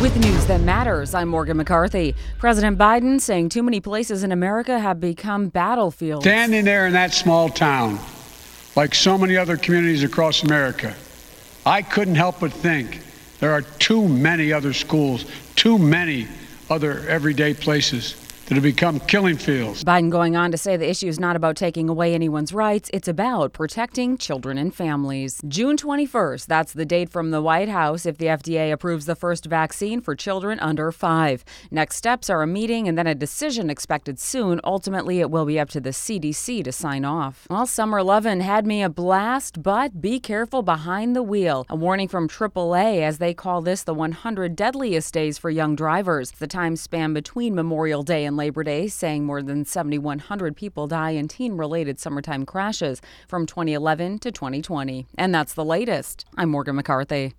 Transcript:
With news that matters, I'm Morgan McCarthy. President Biden saying too many places in America have become battlefields. Standing there in that small town, like so many other communities across America, I couldn't help but think there are too many other schools, too many other everyday places that have become killing fields. Biden going on to say the issue is not about taking away anyone's rights, it's about protecting children and families. June 21st, that's the date from the White House if the FDA approves the first vaccine for children under five. Next steps are a meeting and then a decision expected soon. Ultimately, it will be up to the CDC to sign off. Well, summer lovin' had me a blast, but be careful behind the wheel. A warning from AAA as they call this the 100 deadliest days for young drivers. The time span between Memorial Day and Labor Day, saying more than 7,100 people die in teen related summertime crashes from 2011 to 2020. And that's the latest. I'm Morgan McCarthy.